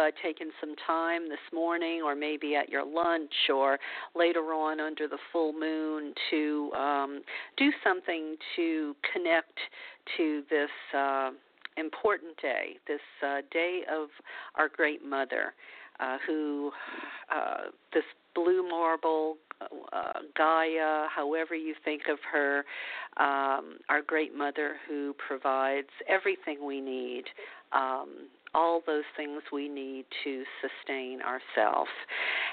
uh, taken some time this morning, or maybe at your lunch, or later on under the full moon, to um, do something to connect to this uh, important day, this uh, day of our Great Mother, uh, who uh, this blue marble uh, Gaia, however you think of her, um, our great mother who provides everything we need, um, all those things we need to sustain ourselves.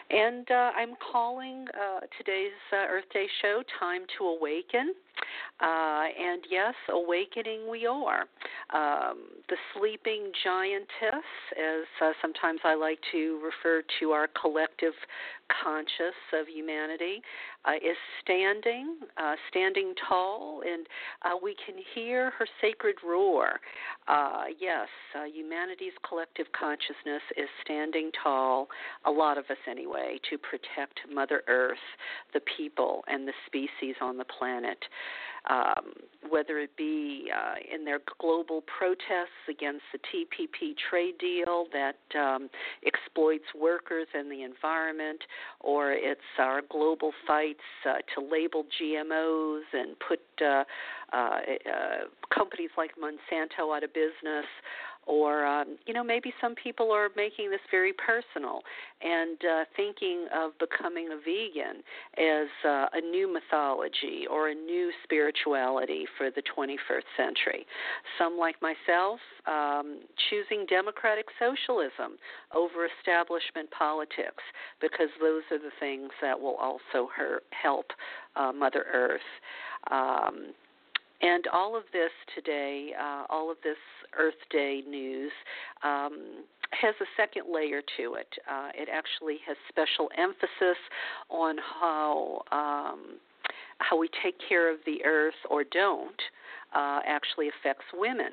And uh, I'm calling uh, today's uh, Earth Day show Time to Awaken. Uh, and yes, awakening we are. Um, the sleeping giantess, as uh, sometimes I like to refer to our collective conscious of humanity, uh, is standing, uh, standing tall, and uh, we can hear her sacred roar. Uh, yes, humanity's collective consciousness is standing tall, a lot of us anyway, to protect Mother Earth, the people, and the species on the planet um, whether it be uh, in their global protests against the TPP trade deal that um, exploits workers and the environment, or it's our global fights uh, to label GMOs and put uh, uh, uh, companies like Monsanto out of business, or um, you know maybe some people are making this very personal and uh, thinking of becoming a vegan as uh, a new mythology or a new spirituality for the 21st century. Some, like myself, um, choosing democratic socialism over establishment politics because those are the things that will also her- help uh, Mother Earth. Um, and all of this today, uh, all of this Earth Day news, um, has a second layer to it. Uh, it actually has special emphasis on how um, how we take care of the earth or don't uh, actually affects women.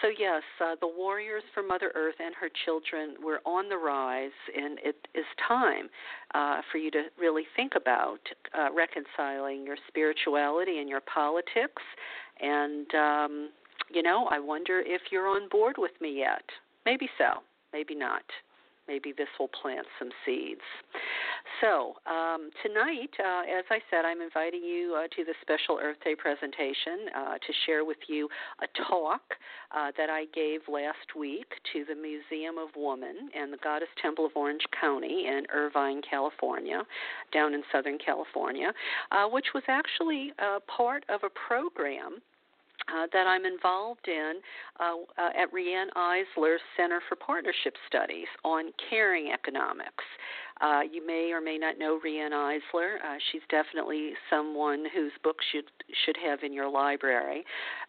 So, yes, uh, the warriors for Mother Earth and her children were on the rise, and it is time uh, for you to really think about uh, reconciling your spirituality and your politics. And, um, you know, I wonder if you're on board with me yet. Maybe so, maybe not maybe this will plant some seeds. So, um, tonight, uh, as I said, I'm inviting you uh, to the special Earth Day presentation uh, to share with you a talk uh, that I gave last week to the Museum of Woman and the Goddess Temple of Orange County in Irvine, California, down in Southern California, uh, which was actually part of a program uh, that I'm involved in uh, uh, at Riane Eisler Center for Partnership Studies on caring economics. Uh, you may or may not know Riane Eisler. Uh, she's definitely someone whose book you should have in your library.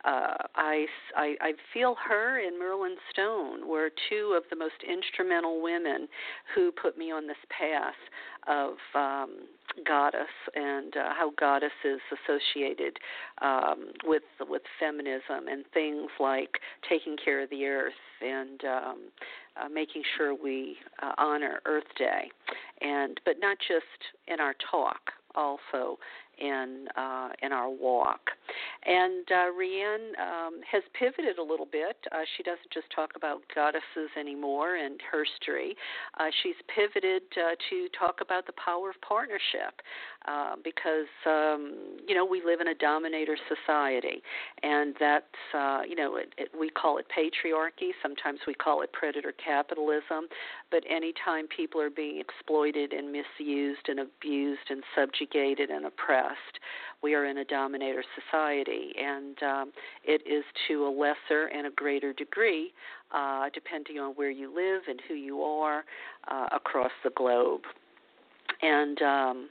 Uh, I, I I feel her and Merlin Stone were two of the most instrumental women who put me on this path of um, goddess and uh, how goddess is associated um, with with feminism and things like taking care of the earth and um, uh, making sure we uh, honor Earth Day, and but not just in our talk, also in uh, in our walk. And uh, um, has pivoted a little bit. Uh, she doesn't just talk about goddesses anymore and herstory. Uh, she's pivoted uh, to talk about the power of partnership uh, because um, you know we live in a dominator society, and that's uh, you know it, it, we call it patriarchy. Sometimes we call it predator capitalism. But anytime people are being exploited and misused and abused and subjugated and oppressed, we are in a dominator society, and um, it is to a lesser and a greater degree, uh, depending on where you live and who you are uh, across the globe. And um,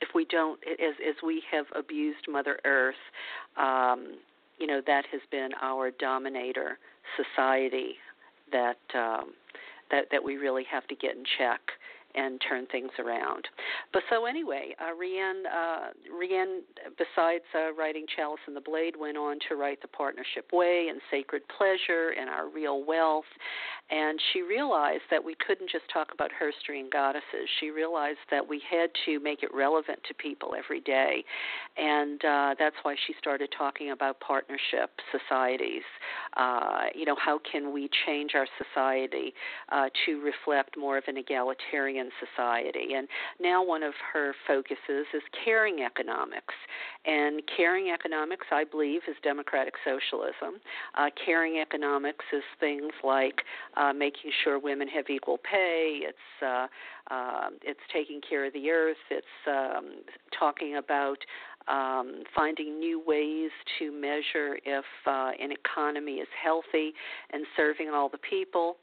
if we don't, as as we have abused Mother Earth, um, you know that has been our dominator society that um, that that we really have to get in check and turn things around. But so anyway, uh, Riane, uh, Riane, besides uh, writing Chalice and the Blade, went on to write The Partnership Way and Sacred Pleasure and Our Real Wealth. And she realized that we couldn't just talk about herstory and goddesses. She realized that we had to make it relevant to people every day. And uh, that's why she started talking about partnership societies. Uh, you know, how can we change our society uh, to reflect more of an egalitarian society. And now one of her focuses is caring economics. And caring economics, I believe, is democratic socialism. Uh, caring economics is things like uh, making sure women have equal pay. It's uh, uh, it's taking care of the earth. It's um, talking about um, finding new ways to measure if uh, an economy is healthy and serving all the people.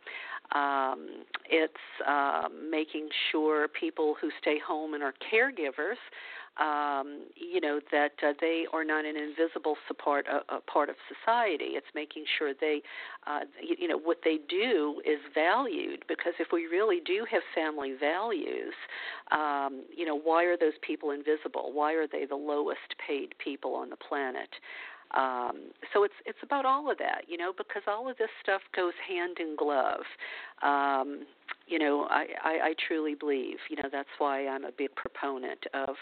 Um, it's uh, making sure people who stay home and are caregivers, um, you know, that uh, they are not an invisible support a, a part of society. It's making sure they, uh, you, you know, what they do is valued. Because if we really do have family values, um, you know, why are those people invisible? Why are they the lowest paid people on the planet? Um, so it's it's about all of that, you know, because all of this stuff goes hand in glove. Um, you know, I, I, I truly believe, you know, that's why I'm a big proponent of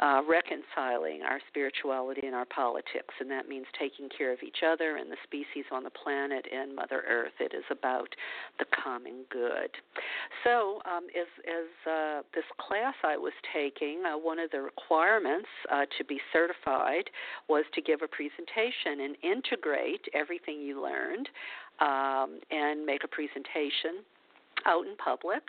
uh, reconciling our spirituality and our politics, and that means taking care of each other and the species on the planet and Mother Earth. It is about the common good. So, um, as, as uh, this class I was taking, uh, one of the requirements uh, to be certified was to give a presentation and integrate everything you learned um, and make a presentation out in public.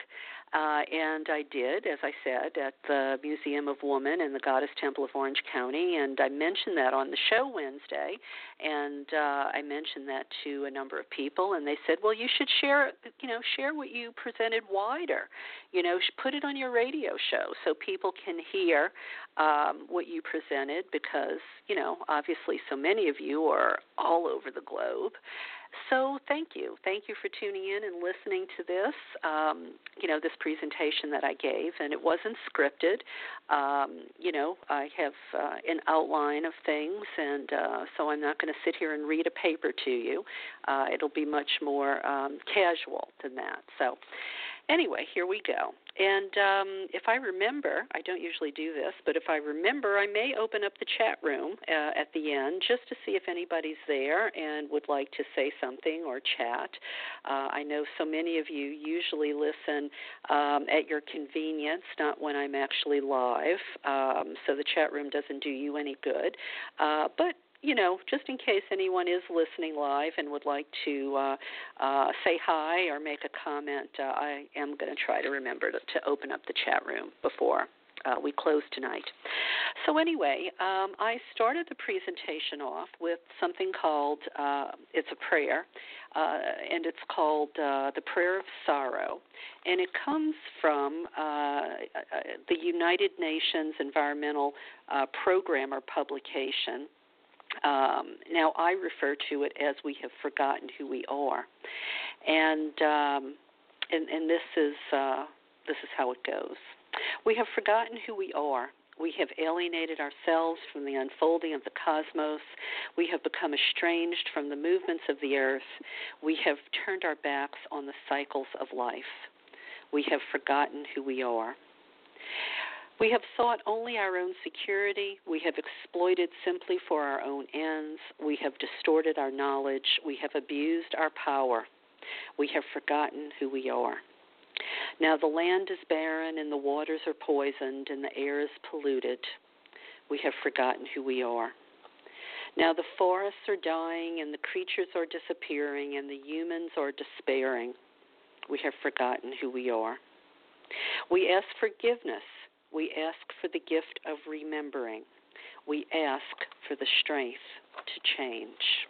Uh, and I did, as I said, at the Museum of Woman and the Goddess Temple of Orange County, and I mentioned that on the show Wednesday, and uh, I mentioned that to a number of people, and they said, "Well, you should share, you know, share what you presented wider, you know, put it on your radio show so people can hear um, what you presented, because you know, obviously, so many of you are all over the globe." So thank you. Thank you for tuning in and listening to this, um, you know, this presentation that I gave. And it wasn't scripted. Um, you know, I have uh, an outline of things, and uh, so I'm not going to sit here and read a paper to you. Uh, it'll be much more um, casual than that. So anyway, here we go. And um, if I remember, I don't usually do this, but if I remember, I may open up the chat room uh, at the end just to see if anybody's there and would like to say something or chat. Uh, I know so many of you usually listen um, at your convenience, not when I'm actually live, um, so the chat room doesn't do you any good. Uh, but you know, just in case anyone is listening live and would like to uh, uh, say hi or make a comment, uh, I am going to try to remember to, to open up the chat room before uh, we close tonight. So, anyway, um, I started the presentation off with something called uh, it's a prayer, uh, and it's called uh, the Prayer of Sorrow, and it comes from uh, uh, the United Nations Environmental Program or publication. Um, now, I refer to it as we have forgotten who we are, and um, and, and this is uh, this is how it goes. We have forgotten who we are. We have alienated ourselves from the unfolding of the cosmos. We have become estranged from the movements of the earth. We have turned our backs on the cycles of life. We have forgotten who we are. We have sought only our own security. We have exploited simply for our own ends. We have distorted our knowledge. We have abused our power. We have forgotten who we are. Now the land is barren, and the waters are poisoned, and the air is polluted. We have forgotten who we are. Now the forests are dying, and the creatures are disappearing, and the humans are despairing. We have forgotten who we are. We ask forgiveness we ask for the gift of remembering. We ask for the strength to change.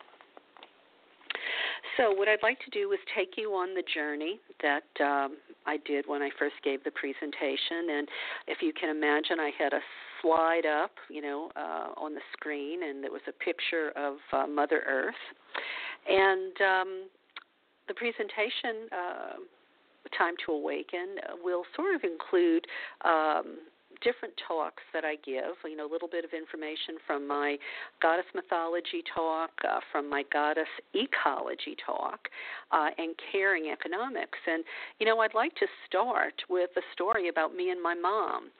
So, what I'd like to do is take you on the journey that um, I did when I first gave the presentation. And if you can imagine, I had a slide up, you know, uh, on the screen, and there was a picture of uh, Mother Earth. And um, the presentation. Uh, Time to Awaken will sort of include um, different talks that I give. You know, a little bit of information from my goddess mythology talk, uh, from my goddess ecology talk, uh, and caring economics. And you know, I'd like to start with a story about me and my mom.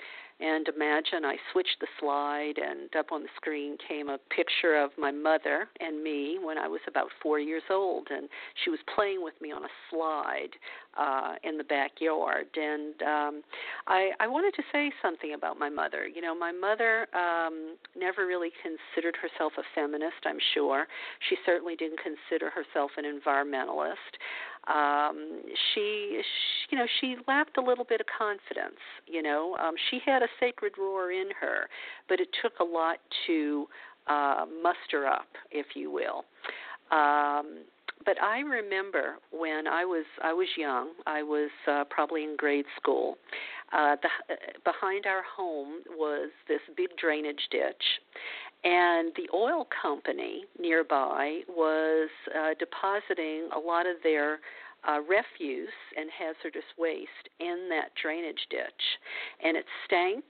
And imagine I switched the slide, and up on the screen came a picture of my mother and me when I was about four years old, and she was playing with me on a slide uh, in the backyard. And um, I, I wanted to say something about my mother. You know, my mother um, never really considered herself a feminist. I'm sure she certainly didn't consider herself an environmentalist um she, she you know she lacked a little bit of confidence you know? Um she had a sacred roar in her but it took a lot to uh muster up if you will. Um but I remember when I was I was young. I was uh, probably in grade school. Uh, the, uh, behind our home was this big drainage ditch, and the oil company nearby was uh, depositing a lot of their uh, refuse and hazardous waste in that drainage ditch, and it stank.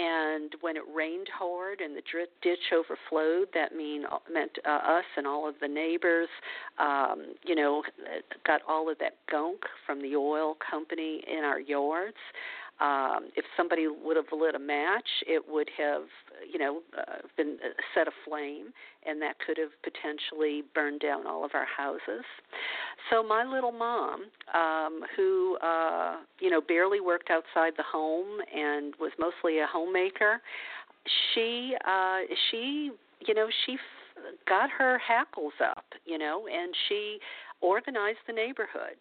And when it rained hard and the ditch overflowed, that mean uh, meant uh, us and all of the neighbors, um, you know, got all of that gunk from the oil company in our yards. Um, if somebody would have lit a match, it would have, you know, uh, been set aflame, and that could have potentially burned down all of our houses. So my little mom, um, who, uh, you know, barely worked outside the home and was mostly a homemaker, she, uh, she, you know, she got her hackles up, you know, and she organized the neighborhood.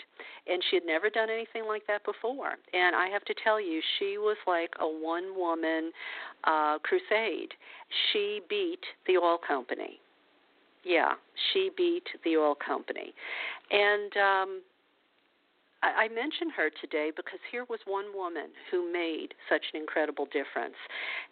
And she had never done anything like that before. And I have to tell you, she was like a one woman uh, crusade. She beat the oil company. Yeah, she beat the oil company. And um I, I mention her today because here was one woman who made such an incredible difference,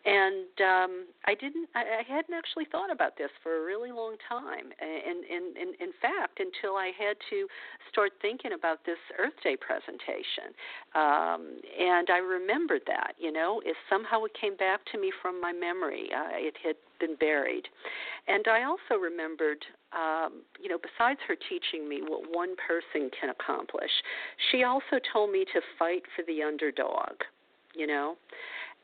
and um, I didn't. I, I hadn't actually thought about this for a really long time, and, and, and in fact, until I had to start thinking about this Earth Day presentation, um, and I remembered that. You know, is somehow it came back to me from my memory. Uh, it had been buried. And I also remembered, um, you know, besides her teaching me what one person can accomplish, she also told me to fight for the underdog, you know.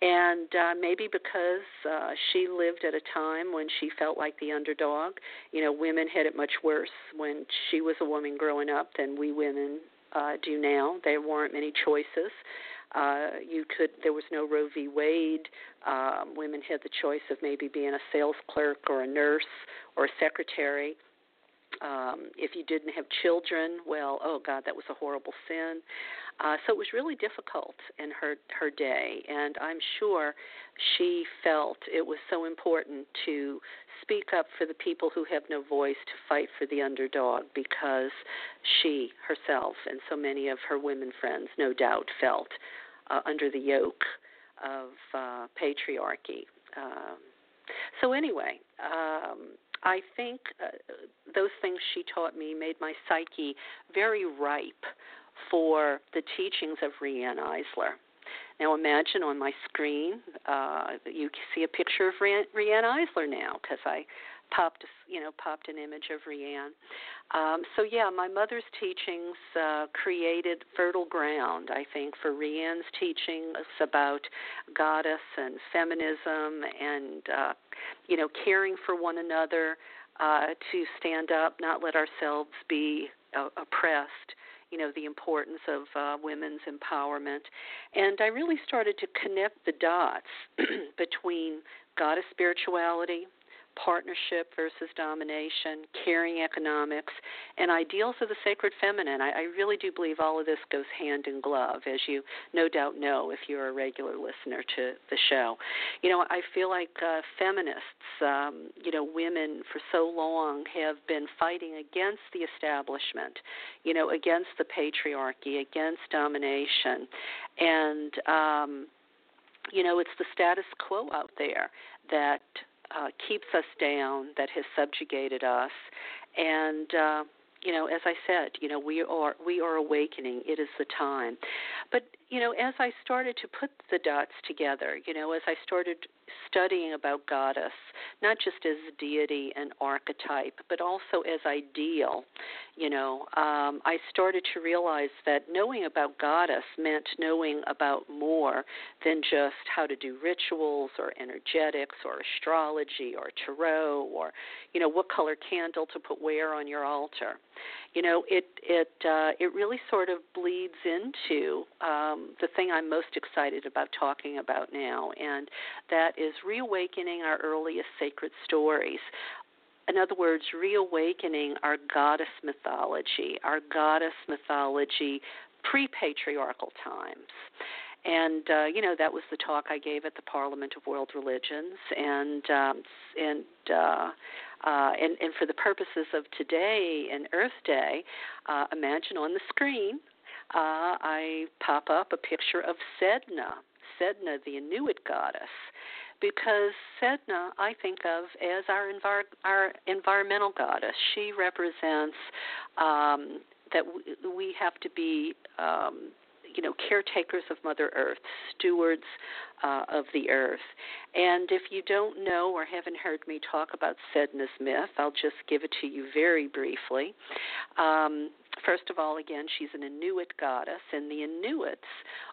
And uh, maybe because uh, she lived at a time when she felt like the underdog, you know, women had it much worse when she was a woman growing up than we women uh, do now. There weren't many choices. Uh, you could. There was no Roe v. Wade. Um, women had the choice of maybe being a sales clerk or a nurse or a secretary. Um, if you didn't have children, well, oh God, that was a horrible sin. Uh, so it was really difficult in her her day, and I'm sure she felt it was so important to speak up for the people who have no voice, to fight for the underdog, because she herself and so many of her women friends, no doubt, felt uh, under the yoke of uh, patriarchy. Um, so, anyway, um, I think uh, those things she taught me made my psyche very ripe for the teachings of Riane Eisler. Now imagine on my screen, uh, you see a picture of Riane Eisler now because I popped you know popped an image of Riane. Um, so yeah, my mother's teachings uh, created fertile ground, I think, for Riane's teachings about goddess and feminism and uh, you know caring for one another, uh, to stand up, not let ourselves be uh, oppressed you know the importance of uh, women's empowerment, and I really started to connect the dots between goddess spirituality, partnership versus domination, caring economics, and ideals of the sacred feminine. I, I really do believe all of this goes hand in glove, as you no doubt know if you're a regular listener to the show. You know, I feel like uh, feminists, um, you know, women for so long have been fighting against the establishment, you know, against the patriarchy, against domination, and um, you know, it's the status quo out there that uh, keeps us down, that has subjugated us. And, uh, you know, as I said, you know, we are we are awakening. It is the time. But you know, as I started to put the dots together, you know, as I started studying about goddess, not just as deity and archetype, but also as ideal, you know, um, I started to realize that knowing about goddess meant knowing about more than just how to do rituals or energetics or astrology or tarot or, you know, what color candle to put where on your altar. You know, it it uh, it really sort of bleeds into um, the thing I'm most excited about talking about now, and that is reawakening our earliest sacred stories. In other words, reawakening our goddess mythology, our goddess mythology pre patriarchal times. And uh, you know that was the talk I gave at the Parliament of World Religions, and um, and uh, uh, and and for the purposes of today and Earth Day, uh, imagine on the screen uh, I pop up a picture of Sedna, Sedna, the Inuit goddess, because Sedna I think of as our envir- our environmental goddess. She represents um, that we have to be. Um, you know, caretakers of Mother Earth, stewards uh, of the earth. And if you don't know or haven't heard me talk about Sedna's myth, I'll just give it to you very briefly. Um, First of all, again, she's an Inuit goddess, and the Inuits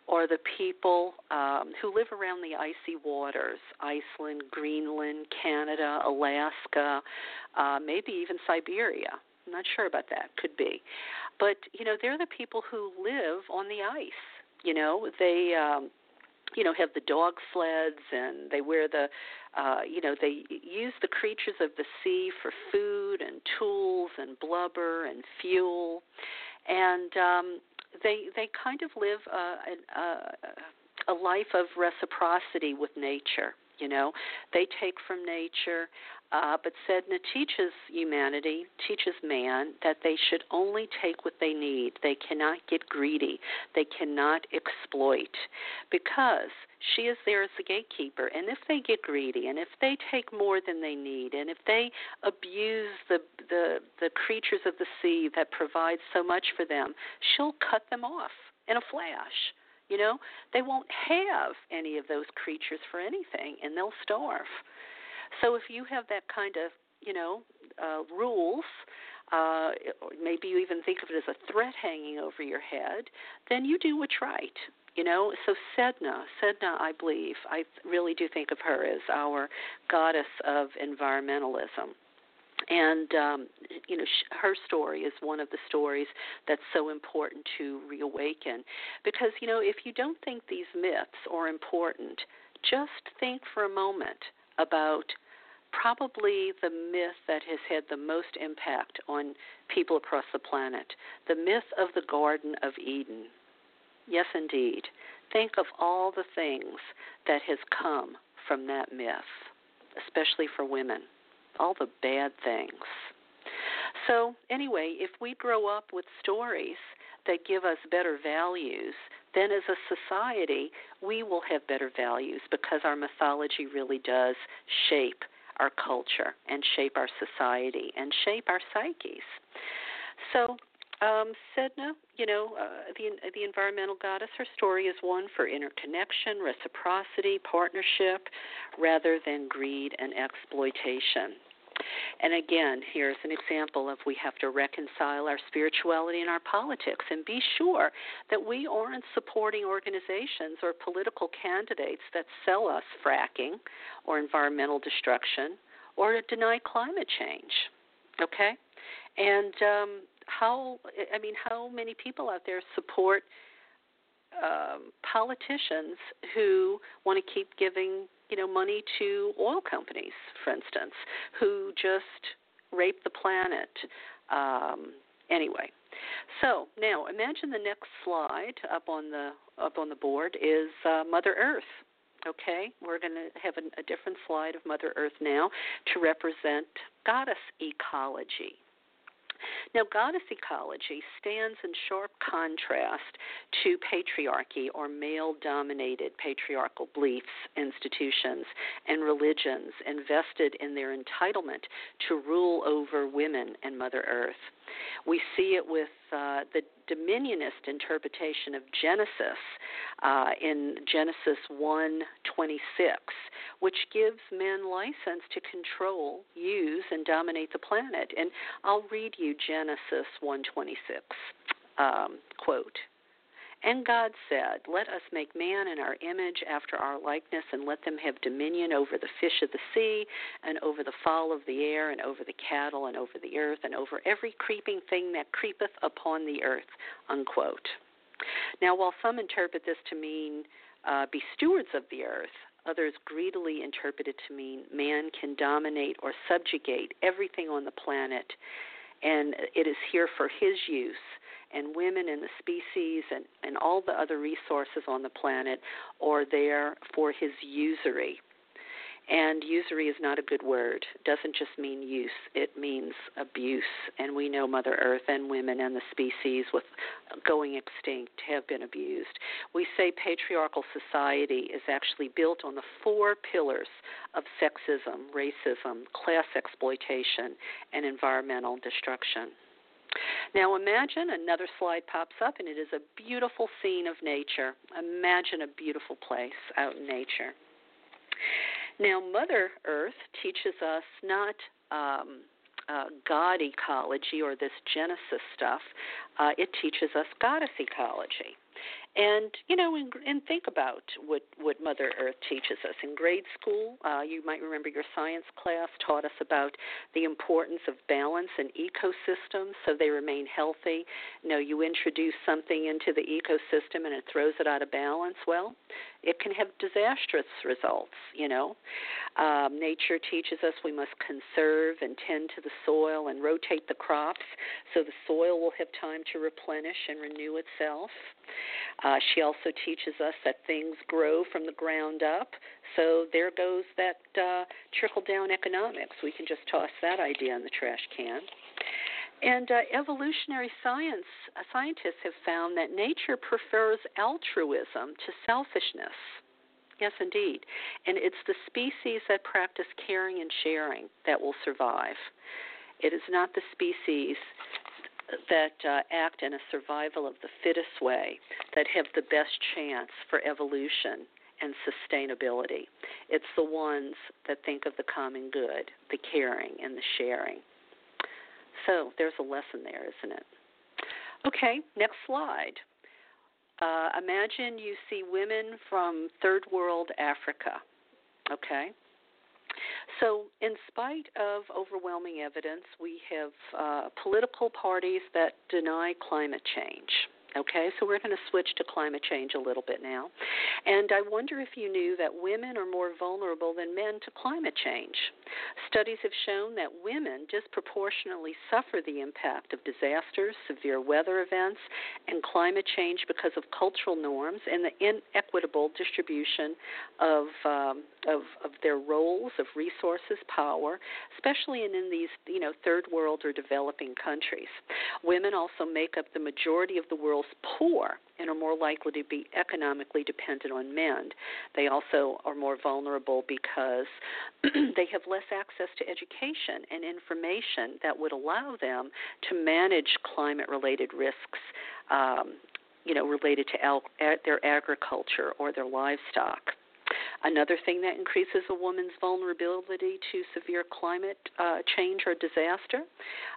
are the people um, who live around the icy waters Iceland, Greenland, Canada, Alaska, uh, maybe even Siberia. I'm not sure about that. Could be. But, you know, they're the people who live on the ice. You know, they. Um, you know have the dog sleds and they wear the uh you know they use the creatures of the sea for food and tools and blubber and fuel and um they they kind of live a a, a life of reciprocity with nature you know they take from nature uh, but Sedna teaches humanity, teaches man, that they should only take what they need. They cannot get greedy. They cannot exploit because she is there as the gatekeeper. And if they get greedy, and if they take more than they need, and if they abuse the the, the creatures of the sea that provide so much for them, she'll cut them off in a flash. You know, they won't have any of those creatures for anything, and they'll starve. So if you have that kind of, you know, uh, rules, uh, maybe you even think of it as a threat hanging over your head, then you do what's right. You know, so Sedna, Sedna, I believe, I really do think of her as our goddess of environmentalism and um, you know sh- her story is one of the stories that's so important to reawaken because you know if you don't think these myths are important just think for a moment about probably the myth that has had the most impact on people across the planet the myth of the Garden of Eden. Yes, indeed. Think of all the things that has come from that myth, especially for women, all the bad things. So, anyway, if we grow up with stories that give us better values, then as a society, we will have better values because our mythology really does shape our culture and shape our society and shape our psyches. So, um, Sedna, you know, uh, the the environmental goddess, her story is one for interconnection, reciprocity, partnership, rather than greed and exploitation. And again, here's an example of we have to reconcile our spirituality and our politics and be sure that we aren't supporting organizations or political candidates that sell us fracking or environmental destruction or deny climate change. Okay? And um, how, I mean, how many people out there support um, politicians who want to keep giving you know money to oil companies, for instance, who just rape the planet. Um, anyway, so now imagine the next slide up on the up on the board is uh, Mother Earth. Okay, we're going to have a, a different slide of Mother Earth now to represent goddess ecology. Now, goddess ecology stands in sharp contrast to patriarchy or male dominated patriarchal beliefs, institutions, and religions invested in their entitlement to rule over women and Mother Earth. We see it with uh, the dominionist interpretation of Genesis uh, in Genesis 1:26, which gives men license to control, use, and dominate the planet. And I'll read you Genesis 1:26 um, quote. And God said, Let us make man in our image after our likeness, and let them have dominion over the fish of the sea, and over the fowl of the air, and over the cattle, and over the earth, and over every creeping thing that creepeth upon the earth. Unquote. Now, while some interpret this to mean uh, be stewards of the earth, others greedily interpret it to mean man can dominate or subjugate everything on the planet, and it is here for his use and women and the species and, and all the other resources on the planet are there for his usury. And usury is not a good word. It doesn't just mean use, it means abuse. And we know Mother Earth and women and the species with going extinct have been abused. We say patriarchal society is actually built on the four pillars of sexism, racism, class exploitation, and environmental destruction. Now imagine another slide pops up and it is a beautiful scene of nature. Imagine a beautiful place out in nature. Now, Mother Earth teaches us not um, uh, God ecology or this Genesis stuff, uh, it teaches us goddess ecology and you know and, and think about what what mother earth teaches us. In grade school uh, you might remember your science class taught us about the importance of balance in ecosystems so they remain healthy. You know you introduce something into the ecosystem and it throws it out of balance. Well it can have disastrous results you know. Um, nature teaches us we must conserve and tend to the soil and rotate the crops so the soil will have time to replenish and renew itself uh, she also teaches us that things grow from the ground up. So there goes that uh, trickle down economics. We can just toss that idea in the trash can. And uh, evolutionary science uh, scientists have found that nature prefers altruism to selfishness. Yes, indeed. And it's the species that practice caring and sharing that will survive. It is not the species that uh, act in a survival of the fittest way that have the best chance for evolution and sustainability. It's the ones that think of the common good, the caring, and the sharing. So there's a lesson there, isn't it? Okay, next slide. Uh, imagine you see women from third world Africa. Okay? So, in spite of overwhelming evidence, we have uh, political parties that deny climate change. Okay, so we're going to switch to climate change a little bit now. And I wonder if you knew that women are more vulnerable than men to climate change. Studies have shown that women disproportionately suffer the impact of disasters, severe weather events, and climate change because of cultural norms and the inequitable distribution of, um, of, of their roles of resources, power, especially in, in these you know third world or developing countries. Women also make up the majority of the world's poor and are more likely to be economically dependent on men. They also are more vulnerable because they have less access to education and information that would allow them to manage climate related risks. Um, you know, related to al- their agriculture or their livestock. Another thing that increases a woman's vulnerability to severe climate uh, change or disaster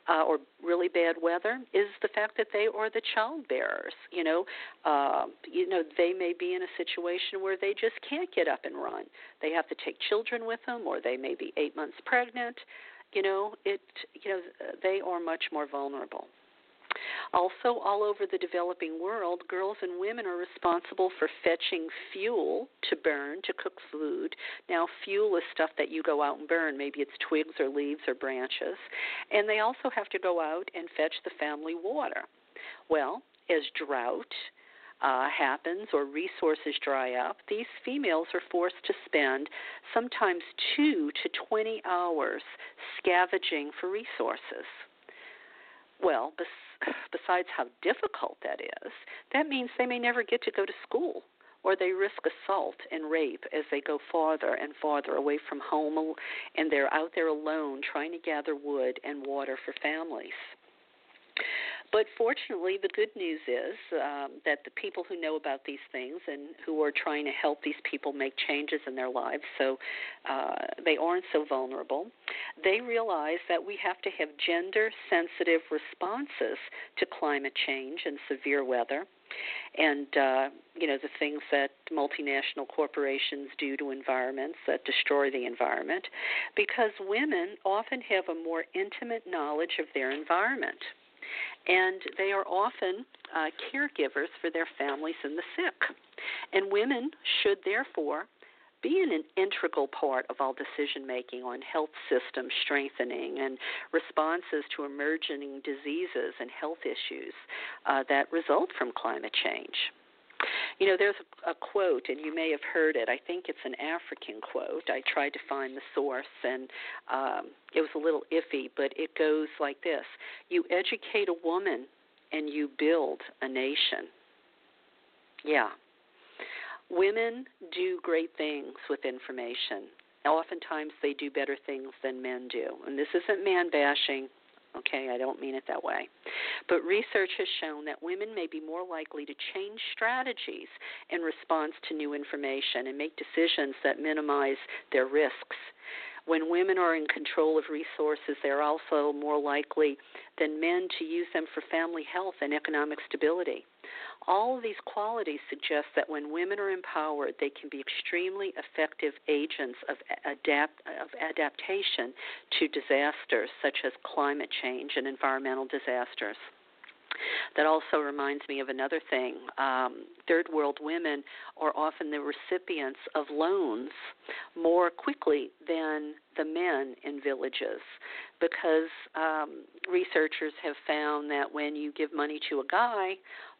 uh, or really bad weather is the fact that they are the child bearers. You know, uh, you know they may be in a situation where they just can't get up and run. They have to take children with them, or they may be eight months pregnant. You know, it. You know, they are much more vulnerable. Also, all over the developing world, girls and women are responsible for fetching fuel to burn to cook food. Now, fuel is stuff that you go out and burn. Maybe it's twigs or leaves or branches. And they also have to go out and fetch the family water. Well, as drought, uh, happens or resources dry up, these females are forced to spend sometimes two to 20 hours scavenging for resources well, besides how difficult that is, that means they may never get to go to school or they risk assault and rape as they go farther and farther away from home and they're out there alone trying to gather wood and water for families. But fortunately, the good news is um, that the people who know about these things and who are trying to help these people make changes in their lives so uh, they aren't so vulnerable, they realize that we have to have gender sensitive responses to climate change and severe weather. And uh, you know the things that multinational corporations do to environments that destroy the environment. Because women often have a more intimate knowledge of their environment and they are often uh, caregivers for their families and the sick. And women should therefore be an integral part of all decision making on health system strengthening and responses to emerging diseases and health issues uh, that result from climate change. You know, there's a, a quote, and you may have heard it. I think it's an African quote. I tried to find the source, and um, it was a little iffy, but it goes like this You educate a woman, and you build a nation. Yeah. Women do great things with information. Oftentimes, they do better things than men do. And this isn't man bashing. Okay, I don't mean it that way. But research has shown that women may be more likely to change strategies in response to new information and make decisions that minimize their risks. When women are in control of resources, they're also more likely than men to use them for family health and economic stability. All of these qualities suggest that when women are empowered, they can be extremely effective agents of, adapt, of adaptation to disasters such as climate change and environmental disasters. That also reminds me of another thing. Um, third world women are often the recipients of loans more quickly than the men in villages because um, researchers have found that when you give money to a guy,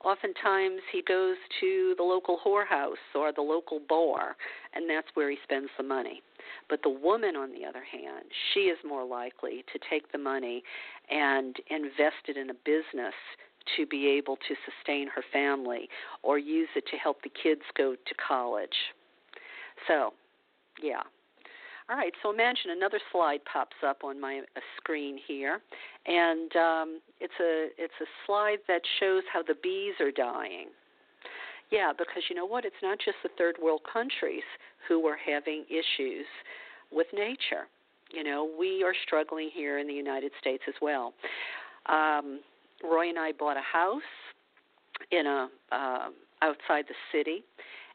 oftentimes he goes to the local whorehouse or the local bar, and that's where he spends the money. But the woman, on the other hand, she is more likely to take the money and invest it in a business to be able to sustain her family or use it to help the kids go to college. So, yeah. All right, so imagine another slide pops up on my uh, screen here, and um, it's a it's a slide that shows how the bees are dying. Yeah, because you know what? It's not just the third world countries who are having issues with nature. You know, we are struggling here in the United States as well. Um, Roy and I bought a house in a uh, outside the city,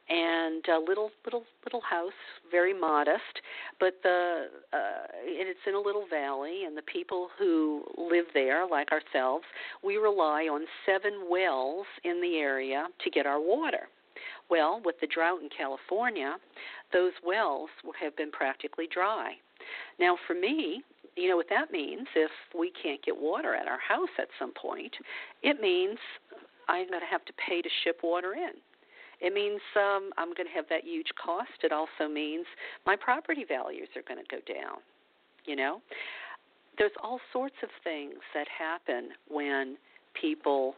and a little little little house, very modest, but the uh, it's in a little valley, and the people who live there, like ourselves, we rely on seven wells in the area to get our water. Well, with the drought in California, those wells have been practically dry. Now, for me, you know what that means if we can't get water at our house at some point it means i'm going to have to pay to ship water in it means um i'm going to have that huge cost. It also means my property values are going to go down you know? There's all sorts of things that happen when people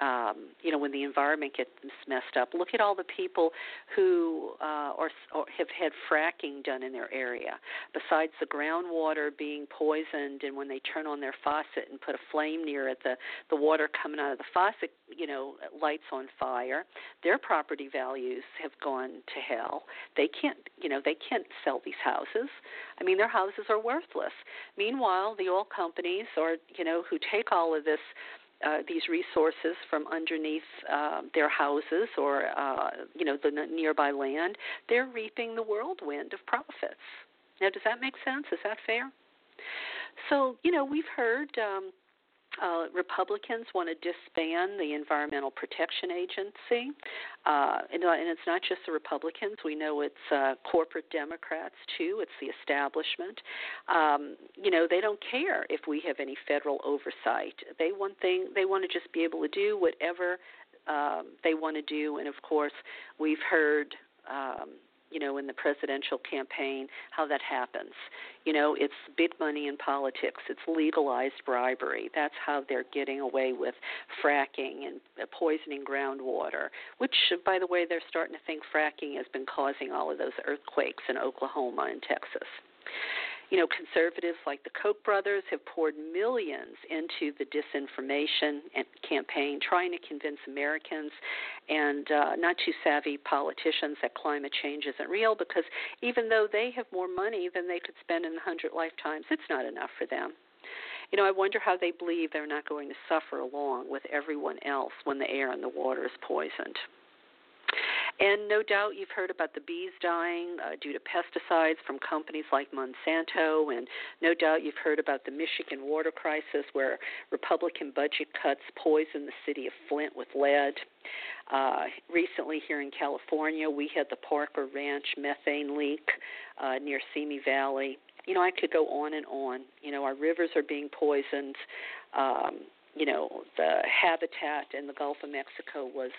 um, you know, when the environment gets messed up. Look at all the people who uh, or, or have had fracking done in their area. Besides the groundwater being poisoned, and when they turn on their faucet and put a flame near it, the the water coming out of the faucet, you know, lights on fire. Their property values have gone to hell. They can't, you know, they can't sell these houses. I mean, their houses are worthless. Meanwhile, the oil companies, or you know, who take all of this uh, these resources from underneath uh, their houses or uh, you know the nearby land, they're reaping the whirlwind of profits. Now, does that make sense? Is that fair? So, you know, we've heard um, uh, Republicans want to disband the Environmental Protection Agency, uh, and, uh, and, it's not just the Republicans. We know it's uh, corporate Democrats too. It's the establishment. Um, you know, they don't care if we have any federal oversight. They want thing. They want to just be able to do whatever um, they want to do. And of course, we've heard. Um, you know, in the presidential campaign, how that happens. You know, it's big money in politics. It's legalized bribery. That's how they're getting away with fracking and uh, poisoning groundwater, which, by the way, they're starting to think fracking has been causing all of those earthquakes in Oklahoma and Texas. You know, conservatives like the Koch brothers have poured millions into the disinformation campaign, trying to convince Americans and uh, not too savvy politicians that climate change isn't real because even though they have more money than they could spend in a hundred lifetimes, it's not enough for them. You know, I wonder how they believe they're not going to suffer along with everyone else when the air and the water is poisoned. And no doubt you've heard about the bees dying uh, due to pesticides from companies like Monsanto, and no doubt you've heard about the Michigan water crisis where Republican budget cuts poison the city of Flint with lead. Uh, recently, here in California, we had the Porter Ranch methane leak uh, near Simi Valley. You know, I could go on and on. You know, our rivers are being poisoned. Um, you know, the habitat in the Gulf of Mexico was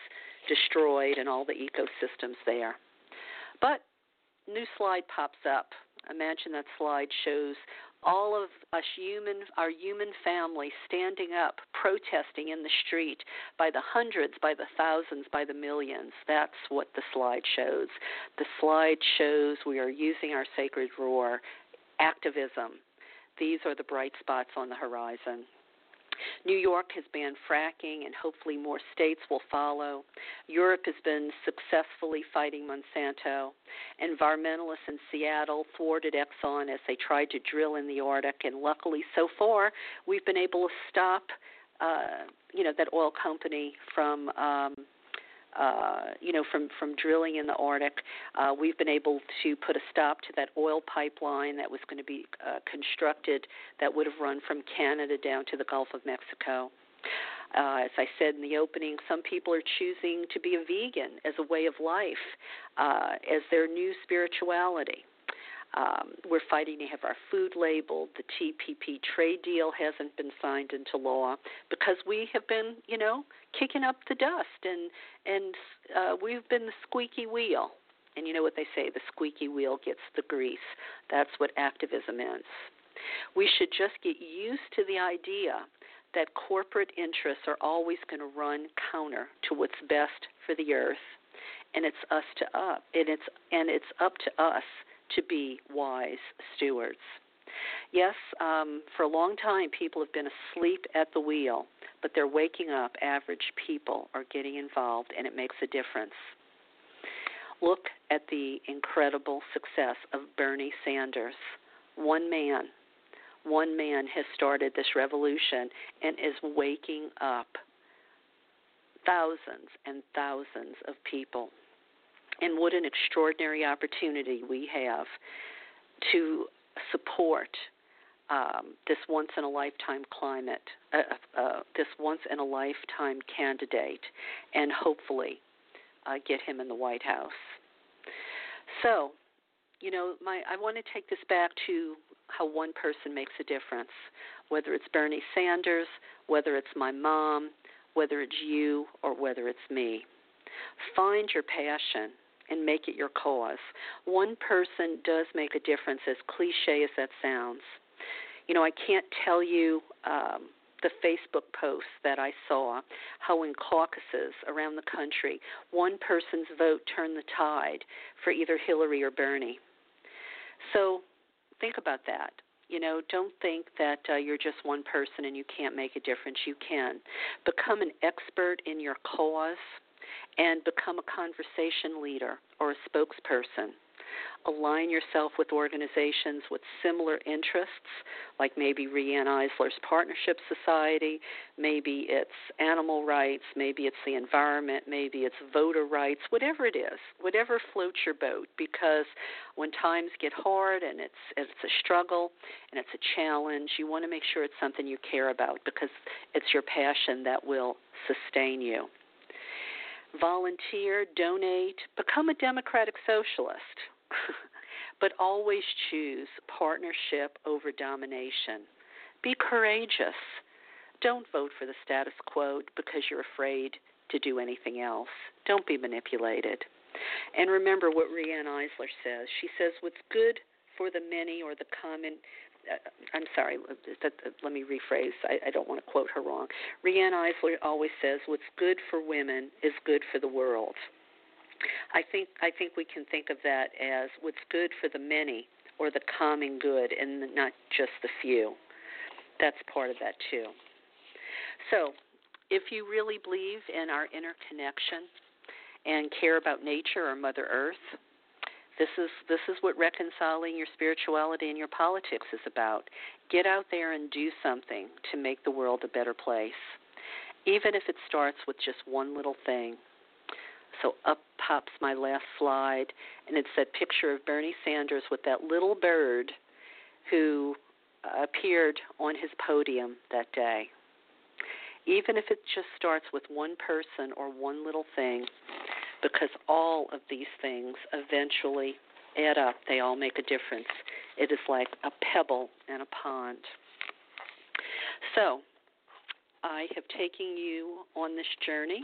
destroyed and all the ecosystems there. But new slide pops up. Imagine that slide shows all of us human our human family standing up protesting in the street by the hundreds by the thousands by the millions that's what the slide shows the slide shows we are using our sacred roar activism these are the bright spots on the horizon New York has banned fracking, and hopefully more states will follow. Europe has been successfully fighting Monsanto. Environmentalists in Seattle thwarted Exxon as they tried to drill in the Arctic, and luckily, so far, we've been able to stop, uh, you know, that oil company from. Um, uh, you know, from from drilling in the Arctic, uh, we've been able to put a stop to that oil pipeline that was going to be uh, constructed that would have run from Canada down to the Gulf of Mexico. Uh, as I said in the opening, some people are choosing to be a vegan as a way of life, uh, as their new spirituality. Um, we're fighting to have our food labeled. The TPP trade deal hasn't been signed into law because we have been, you know, kicking up the dust and and uh, we've been the squeaky wheel. And you know what they say: the squeaky wheel gets the grease. That's what activism is. We should just get used to the idea that corporate interests are always going to run counter to what's best for the earth, and it's us to up, and it's and it's up to us to be wise stewards. Yes, um, for a long time, people have been asleep at the wheel, but they're waking up. Average people are getting involved, and it makes a difference. Look at the incredible success of Bernie Sanders. One man, one man has started this revolution and is waking up thousands and thousands of people and what an extraordinary opportunity we have to support um, this once in a lifetime climate, uh, uh, this once in a lifetime candidate, and hopefully uh, get him in the White House. So, you know, my I want to take this back to how one person makes a difference, whether it's Bernie Sanders, whether it's my mom, whether it's you, or whether it's me. Find your passion and make it your cause. One person does make a difference, as cliche as that sounds. You know, I can't tell you um, the Facebook posts that I saw how in caucuses around the country, one person's vote turned the tide for either Hillary or Bernie. So think about that. You know, don't think that uh, you're just one person and you can't make a difference. You can. Become an expert in your cause and become a conversation leader or a spokesperson. Align yourself with organizations with similar interests, like maybe Riane Eisler's Partnership Society, maybe it's animal rights, maybe it's the environment, maybe it's voter rights, whatever it is, whatever floats your boat. Because when times get hard and it's it's a struggle and it's a challenge, you want to make sure it's something you care about because it's your passion that will sustain you volunteer, donate, become a democratic socialist. but always choose partnership over domination. Be courageous. Don't vote for the status quo because you're afraid to do anything else. Don't be manipulated. And remember what Riane Eisler says. She says, What's good for the many or the common. Uh, I'm sorry, uh, let me rephrase. I, I don't want to quote her wrong. Riane Eisler always says, What's good for women is good for the world. I think I think we can think of that as what's good for the many or the common good and not just the few. That's part of that too. So, if you really believe in our interconnection and care about nature or Mother Earth, this is this is what reconciling your spirituality and your politics is about. Get out there and do something to make the world a better place. Even if it starts with just one little thing. So up pops my last slide and it's that picture of Bernie Sanders with that little bird who appeared on his podium that day. Even if it just starts with one person or one little thing, because all of these things eventually add up, they all make a difference. It is like a pebble in a pond. So, I have taken you on this journey,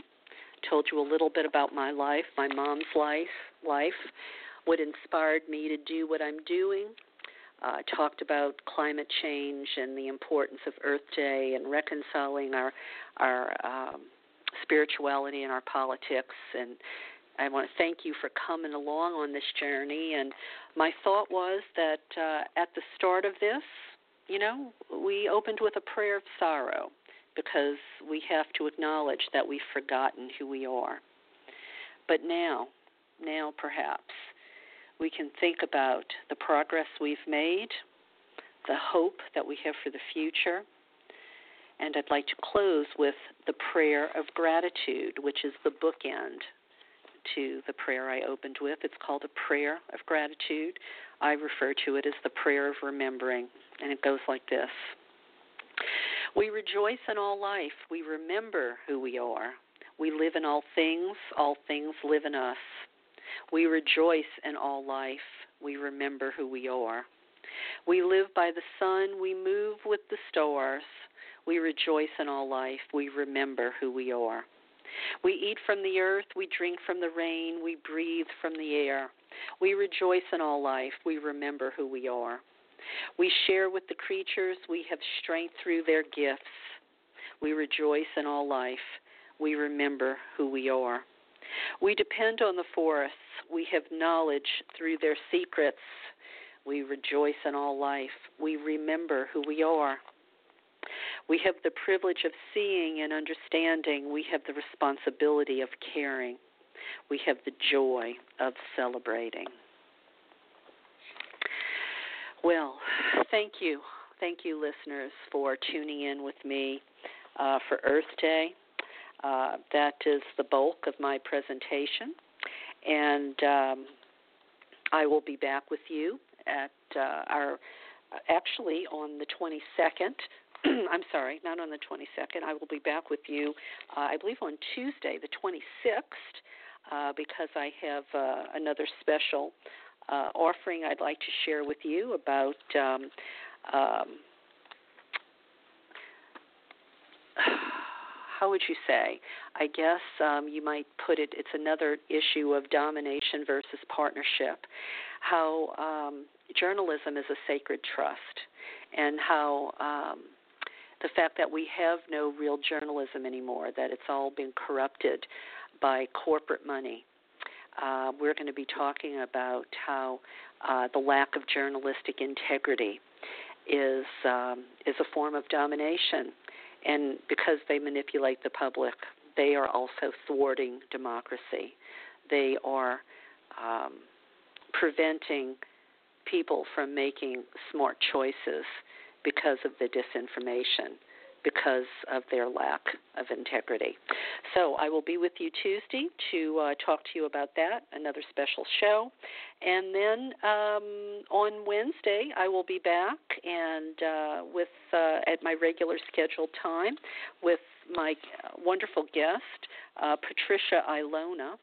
told you a little bit about my life, my mom's life, life, what inspired me to do what I'm doing, uh, talked about climate change and the importance of Earth Day and reconciling our our um, spirituality and our politics. And I want to thank you for coming along on this journey. And my thought was that uh, at the start of this, you know, we opened with a prayer of sorrow because we have to acknowledge that we've forgotten who we are. But now, now perhaps we can think about the progress we've made, the hope that we have for the future. And I'd like to close with the prayer of gratitude, which is the bookend to the prayer I opened with. It's called a prayer of gratitude. I refer to it as the prayer of remembering, and it goes like this We rejoice in all life. We remember who we are. We live in all things. All things live in us. We rejoice in all life. We remember who we are. We live by the sun. We move with the stars. We rejoice in all life. We remember who we are. We eat from the earth. We drink from the rain. We breathe from the air. We rejoice in all life. We remember who we are. We share with the creatures. We have strength through their gifts. We rejoice in all life. We remember who we are. We depend on the forests. We have knowledge through their secrets. We rejoice in all life. We remember who we are. We have the privilege of seeing and understanding. We have the responsibility of caring. We have the joy of celebrating. Well, thank you. Thank you, listeners, for tuning in with me uh, for Earth Day. Uh, that is the bulk of my presentation. And um, I will be back with you at uh, our, actually on the 22nd. I'm sorry, not on the 22nd. I will be back with you, uh, I believe, on Tuesday, the 26th, uh, because I have uh, another special uh, offering I'd like to share with you about. Um, um, how would you say? I guess um, you might put it. It's another issue of domination versus partnership. How um, journalism is a sacred trust, and how um, the fact that we have no real journalism anymore, that it's all been corrupted by corporate money. Uh, we're going to be talking about how uh, the lack of journalistic integrity is um, is a form of domination and because they manipulate the public, they are also thwarting democracy. They are um, preventing people from making smart choices because of the disinformation because of their lack of integrity. So I will be with you Tuesday to uh, talk to you about that, another special show. And then um, on Wednesday, I will be back and uh, with uh, at my regular scheduled time with my wonderful guest, uh, Patricia Ilona.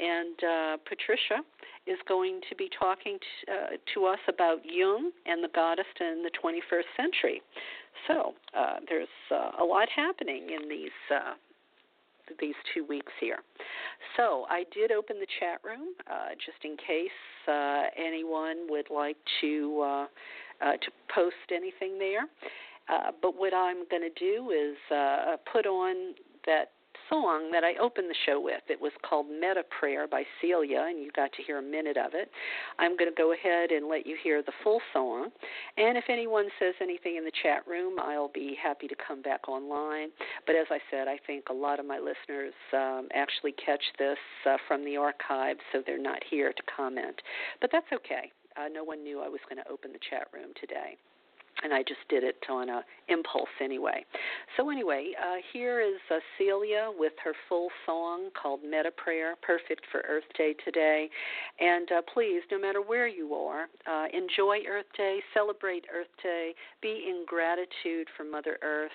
And uh, Patricia is going to be talking to, uh, to us about Jung and the goddess in the 21st century. So uh, there's uh, a lot happening in these uh, these two weeks here. So I did open the chat room uh, just in case anyone would like to to post anything there. But what I'm going to do is put on that song that I opened the show with. It was called Meta Prayer by Celia, and you got to hear a minute of it. I'm going to go ahead and let you hear the full song. And if anyone says anything in the chat room, I'll be happy to come back online. But as I said, I think a lot of my listeners um, actually catch this uh, from the archive, so they're not here to comment. But that's okay. Uh, no one knew I was going to open the chat room today and I just did it on a impulse anyway. So anyway, uh, here is uh, Celia with her full song called Meta Prayer, perfect for Earth Day today. And uh, please, no matter where you are, uh, enjoy Earth Day, celebrate Earth Day, be in gratitude for Mother Earth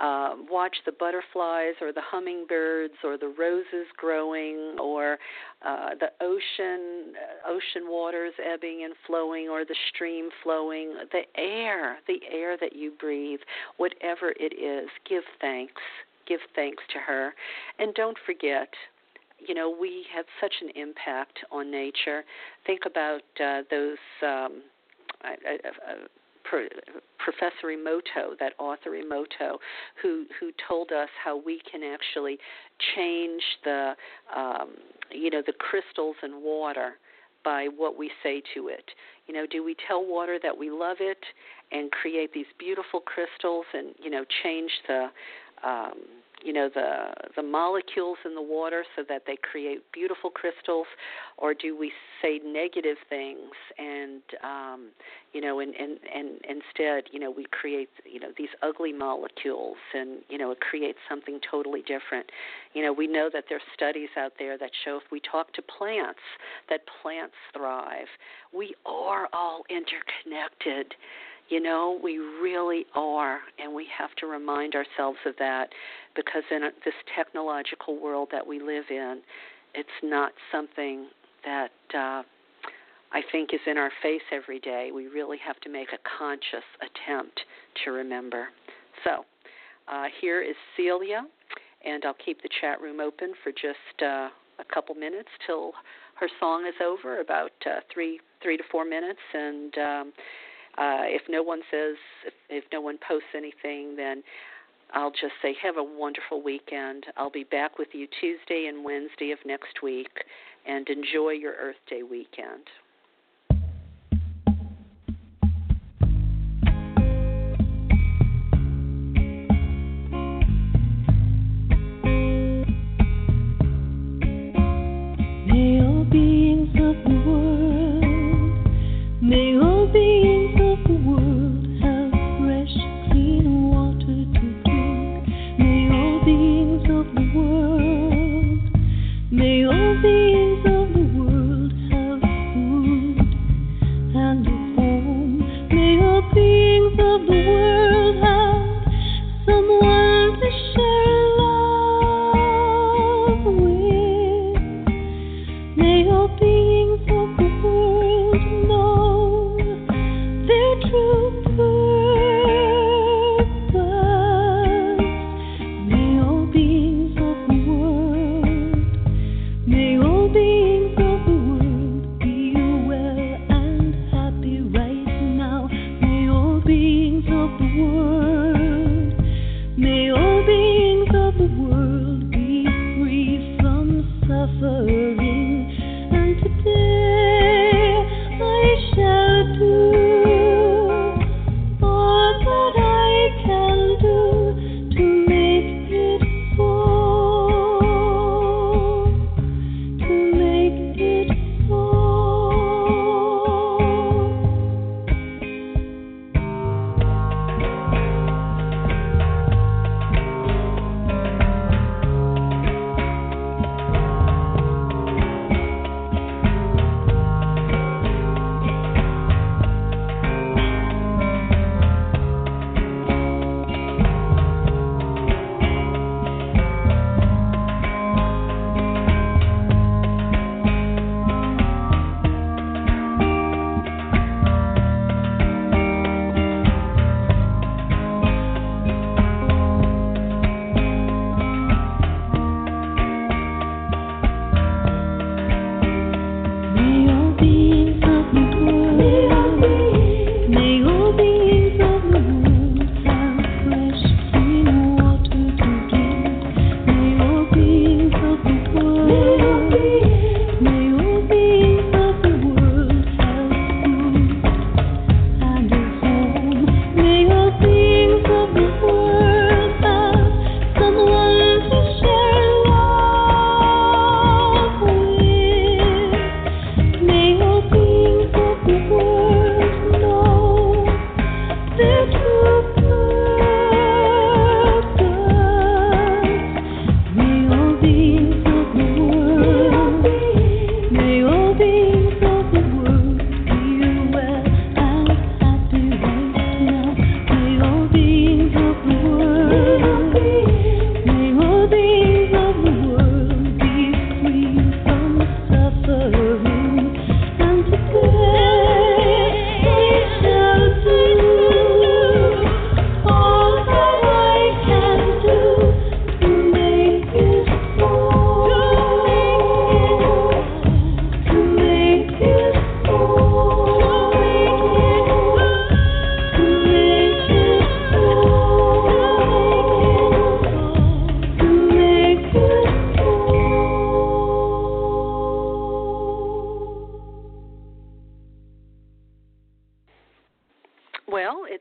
uh, watch the butterflies or the hummingbirds or the roses growing or uh, the ocean uh, ocean waters ebbing and flowing or the stream flowing the air the air that you breathe whatever it is give thanks give thanks to her. And don't forget you know we have such an impact on nature. Think about uh, those um, I, I, I, Professor Emoto, that author Emoto, who who told us how we can actually change the um, you know the crystals in water by what we say to it. You know, do we tell water that we love it and create these beautiful crystals and you know change the um, you know the the molecules in the water so that they create beautiful crystals? Or do we say negative things and um you know and and and instead you know we create you know these ugly molecules and you know it creates something totally different? You know we know that there's studies out there that show if we talk to plants that plants thrive. We are all interconnected you know, we really are, and we have to remind ourselves of that because in this technological world that we live in, it's not something that uh, I think is in our face every day. We really have to make a conscious attempt to remember. So, uh, here is Celia, and I'll keep the chat room open for just uh, a couple minutes till her song is over, about uh, three three to four minutes, and um, uh, if no one says, if, if no one posts anything, then I'll just say, have a wonderful weekend. I'll be back with you Tuesday and Wednesday of next week, and enjoy your Earth Day weekend.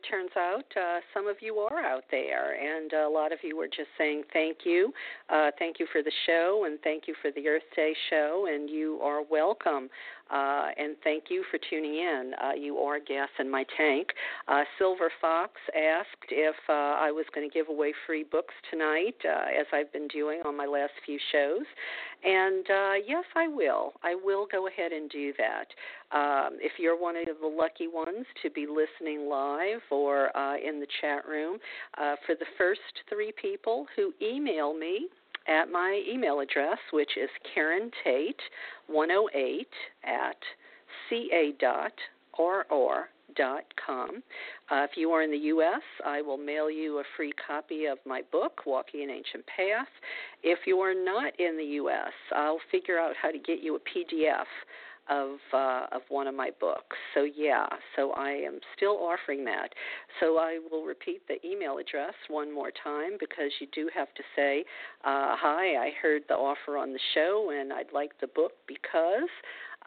Turns out uh, some of you are out there, and a lot of you were just saying thank you. Uh, thank you for the show, and thank you for the Earth Day show, and you are welcome. Uh, and thank you for tuning in. Uh, you are gas in my tank. Uh, Silver Fox asked if uh, I was going to give away free books tonight, uh, as I've been doing on my last few shows. And uh, yes, I will. I will go ahead and do that. Um, if you're one of the lucky ones to be listening live or in the chat room, for the first three people who email me, at my email address, which is Karen Tate 108 at ca.rr.com. Uh, if you are in the U.S., I will mail you a free copy of my book, Walking an Ancient Path. If you are not in the U.S., I'll figure out how to get you a PDF of uh, of one of my books. So yeah, so I am still offering that. So I will repeat the email address one more time because you do have to say, uh, "Hi, I heard the offer on the show and I'd like the book because."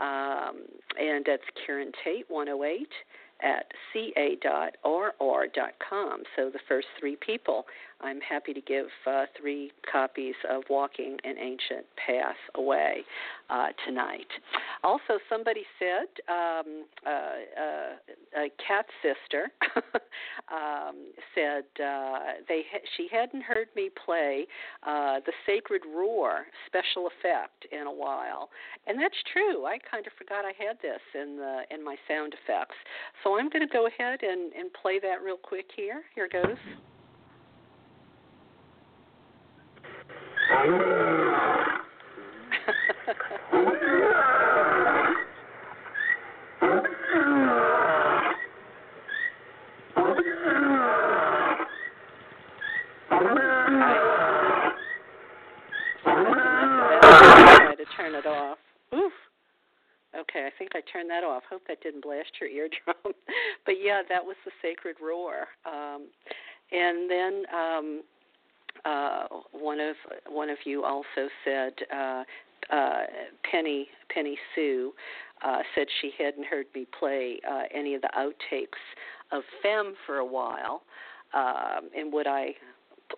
Um, and that's Karen Tate 108 at ca.rr.com. So the first three people, I'm happy to give uh, three copies of Walking an Ancient Path away uh, tonight. Also, somebody said um, uh, uh a cat sister um, said uh, they ha- she hadn't heard me play uh, the Sacred Roar special effect in a while, and that's true. I kind of forgot I had this in the in my sound effects. So I'm going to go ahead and, and play that real quick here. Here goes. to Okay, I think I turned that off. Hope that didn't blast your eardrum. but yeah, that was the sacred roar. Um, and then um, uh, one of one of you also said uh, uh, Penny Penny Sue uh, said she hadn't heard me play uh, any of the outtakes of Femme for a while, um, and would I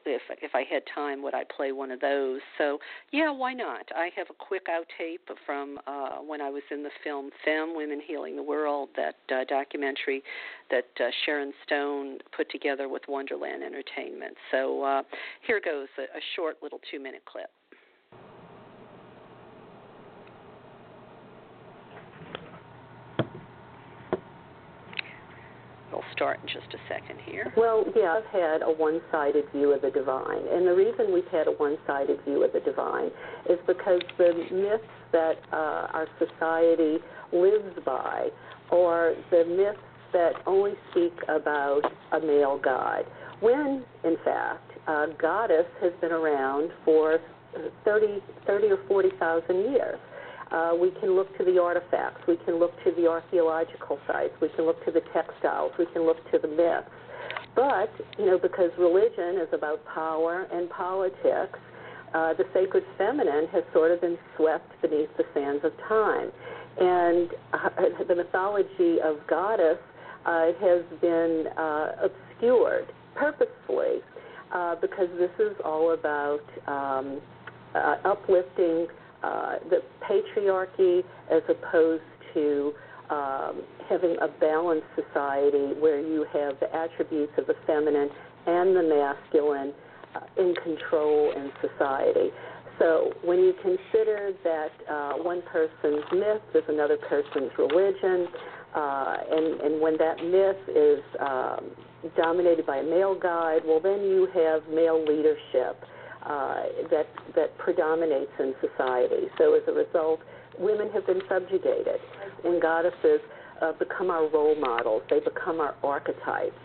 if if I had time, would I play one of those? So yeah, why not? I have a quick outtape from uh, when I was in the film Femme: Women Healing the World, that uh, documentary that uh, Sharon Stone put together with Wonderland Entertainment. So uh, here goes a, a short little two-minute clip. Start in just a second here. Well, yeah, I've had a one sided view of the divine. And the reason we've had a one sided view of the divine is because the myths that uh, our society lives by are the myths that only speak about a male god, when, in fact, a goddess has been around for 30, 30 or 40,000 years. Uh, we can look to the artifacts. We can look to the archaeological sites. We can look to the textiles. We can look to the myths. But, you know, because religion is about power and politics, uh, the sacred feminine has sort of been swept beneath the sands of time. And uh, the mythology of goddess uh, has been uh, obscured purposefully uh, because this is all about um, uh, uplifting uh, the patriarchy as opposed to um, having a balanced society where you have the attributes of the feminine and the masculine uh, in control in society. So when you consider that uh, one person's myth is another person's religion, uh, and, and when that myth is um, dominated by a male guide, well, then you have male leadership that that predominates in society. So as a result, women have been subjugated, and goddesses uh, become our role models. They become our archetypes.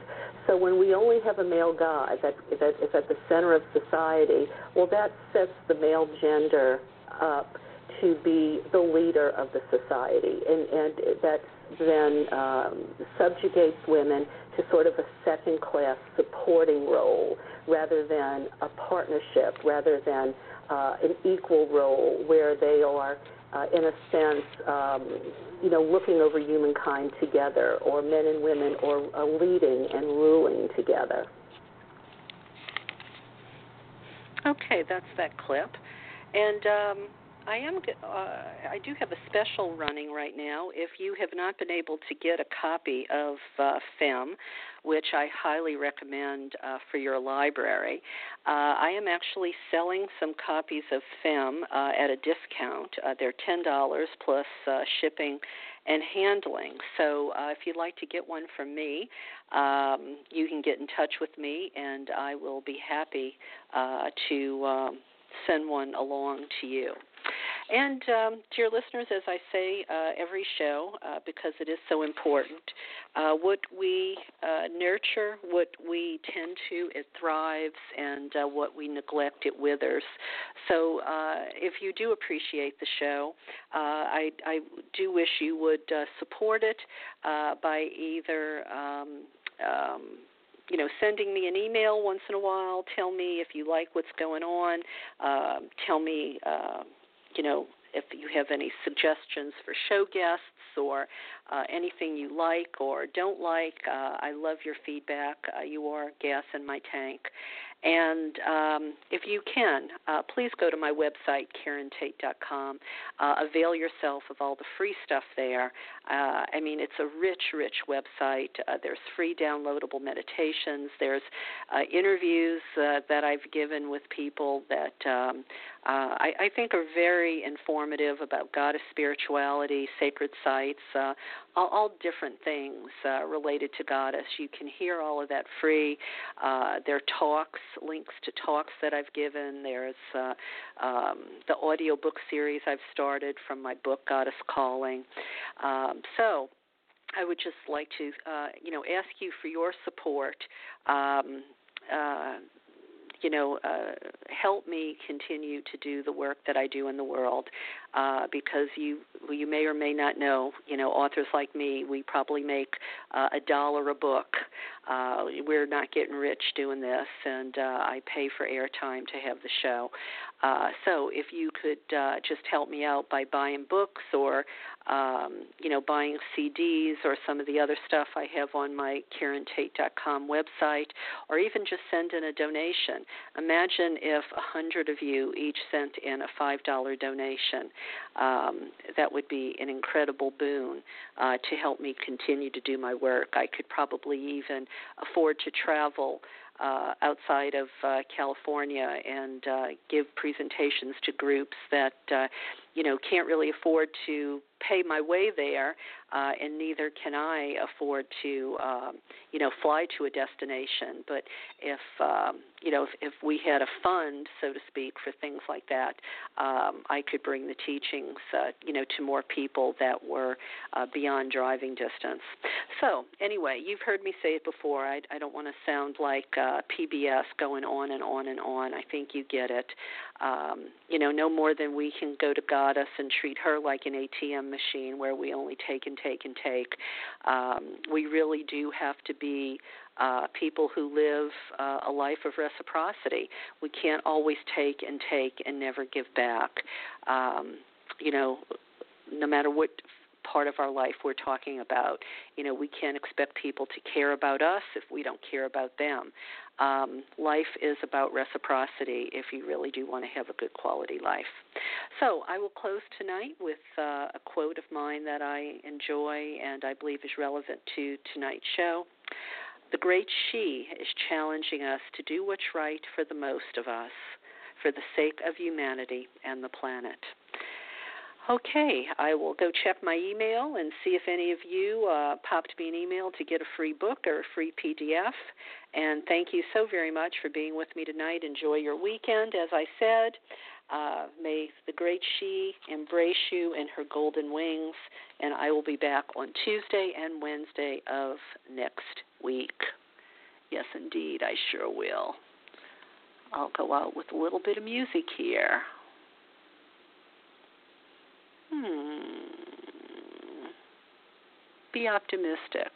So when we only have a male god that that is at the center of society, well, that sets the male gender up to be the leader of the society, and and that then um, subjugates women to sort of a second class supporting role rather than a partnership, rather than uh, an equal role where they are, uh, in a sense, um, you know, looking over humankind together, or men and women, or uh, leading and ruling together. Okay, that's that clip. And um, I am. Uh, I do have a special running right now. If you have not been able to get a copy of uh, Femme, which I highly recommend uh, for your library, uh, I am actually selling some copies of Femme uh, at a discount. Uh, they're ten dollars plus shipping and handling. So if you'd like to get one from me, um, you can get in touch with me, and I will be happy to um, send one along to you. And um, dear listeners, as I say uh, every show, uh, because it is so important, uh, what we uh, nurture, what we tend to, it thrives, and uh, what we neglect, it withers. So uh, if you do appreciate the show, I, I, do wish you would support it by either. Um, um, you know, sending me an email once in a while. Tell me if you like what's going on. Uh, tell me, uh, you know, if you have any suggestions for show guests or uh, anything you like or don't like. Uh, I love your feedback. Uh, you are gas in my tank. And um, if you can, uh, please go to my website, KarenTate.com. Uh, avail yourself of all the free stuff there. Uh, I mean, it's a rich, rich website. Uh, there's free downloadable meditations. There's uh, interviews that I've given with people that um, I, I, think are very informative about goddess spirituality, sacred sites, all, all, different things related to goddess. You can hear all of that free. there are talks links to talks that I've given. There's uh, um, the audio book series I've started from my book Goddess Calling. Um, so I would just like to, uh, you know, ask you for your support. Um, uh, you know, uh, help me continue to do the work that I do in the world, uh, because you you may or may not know, you know, authors like me, we probably make uh, a dollar a book. Uh, we're not getting rich doing this, and uh, I pay for airtime to have the show. Uh, so if you could uh, just help me out by buying books or um, you know, buying CDs or some of the other stuff I have on my KarenTate.com website, or even just send in a donation. Imagine if a hundred of you each sent in a five dollar donation. Um, that would be an incredible boon uh, to help me continue to do my work. I could probably even afford to travel uh, outside of uh, California and uh, give presentations to groups that uh, you know can't really afford to pay my way there, uh, and neither can I afford to, um, you know, fly to a destination. But if um, you know, if, if we had a fund, so to speak, for things like that, um, I could bring the teachings, uh, you know, to more people that were uh, beyond driving distance. So anyway, you've heard me say it before. I, I don't want to sound like uh, PBS going on and on and on. I think you get it. Um, you know, no more than we can go to Goddess and treat her like an ATM machine where we only take and take and take. Um, we really do have to be uh, people who live uh, a life of reciprocity. We can't always take and take and never give back. Um, you know, no matter what part of our life we're talking about. You know, we can't expect people to care about us if we don't care about them. Um, life is about reciprocity if you really do want to have a good quality life. So I will close tonight with uh, a quote of mine that I enjoy and I believe is relevant to tonight's show. The great she is challenging us to do what's right for the most of us, for the sake of humanity and the planet. Okay, I will go check my email and see if any of you uh, popped me an email to get a free book or a free PDF. And thank you so very much for being with me tonight. Enjoy your weekend, as I said. Uh, may the great she embrace you in her golden wings. And I will be back on Tuesday and Wednesday of next week. Yes, indeed, I sure will. I'll go out with a little bit of music here. Hmm. Be optimistic.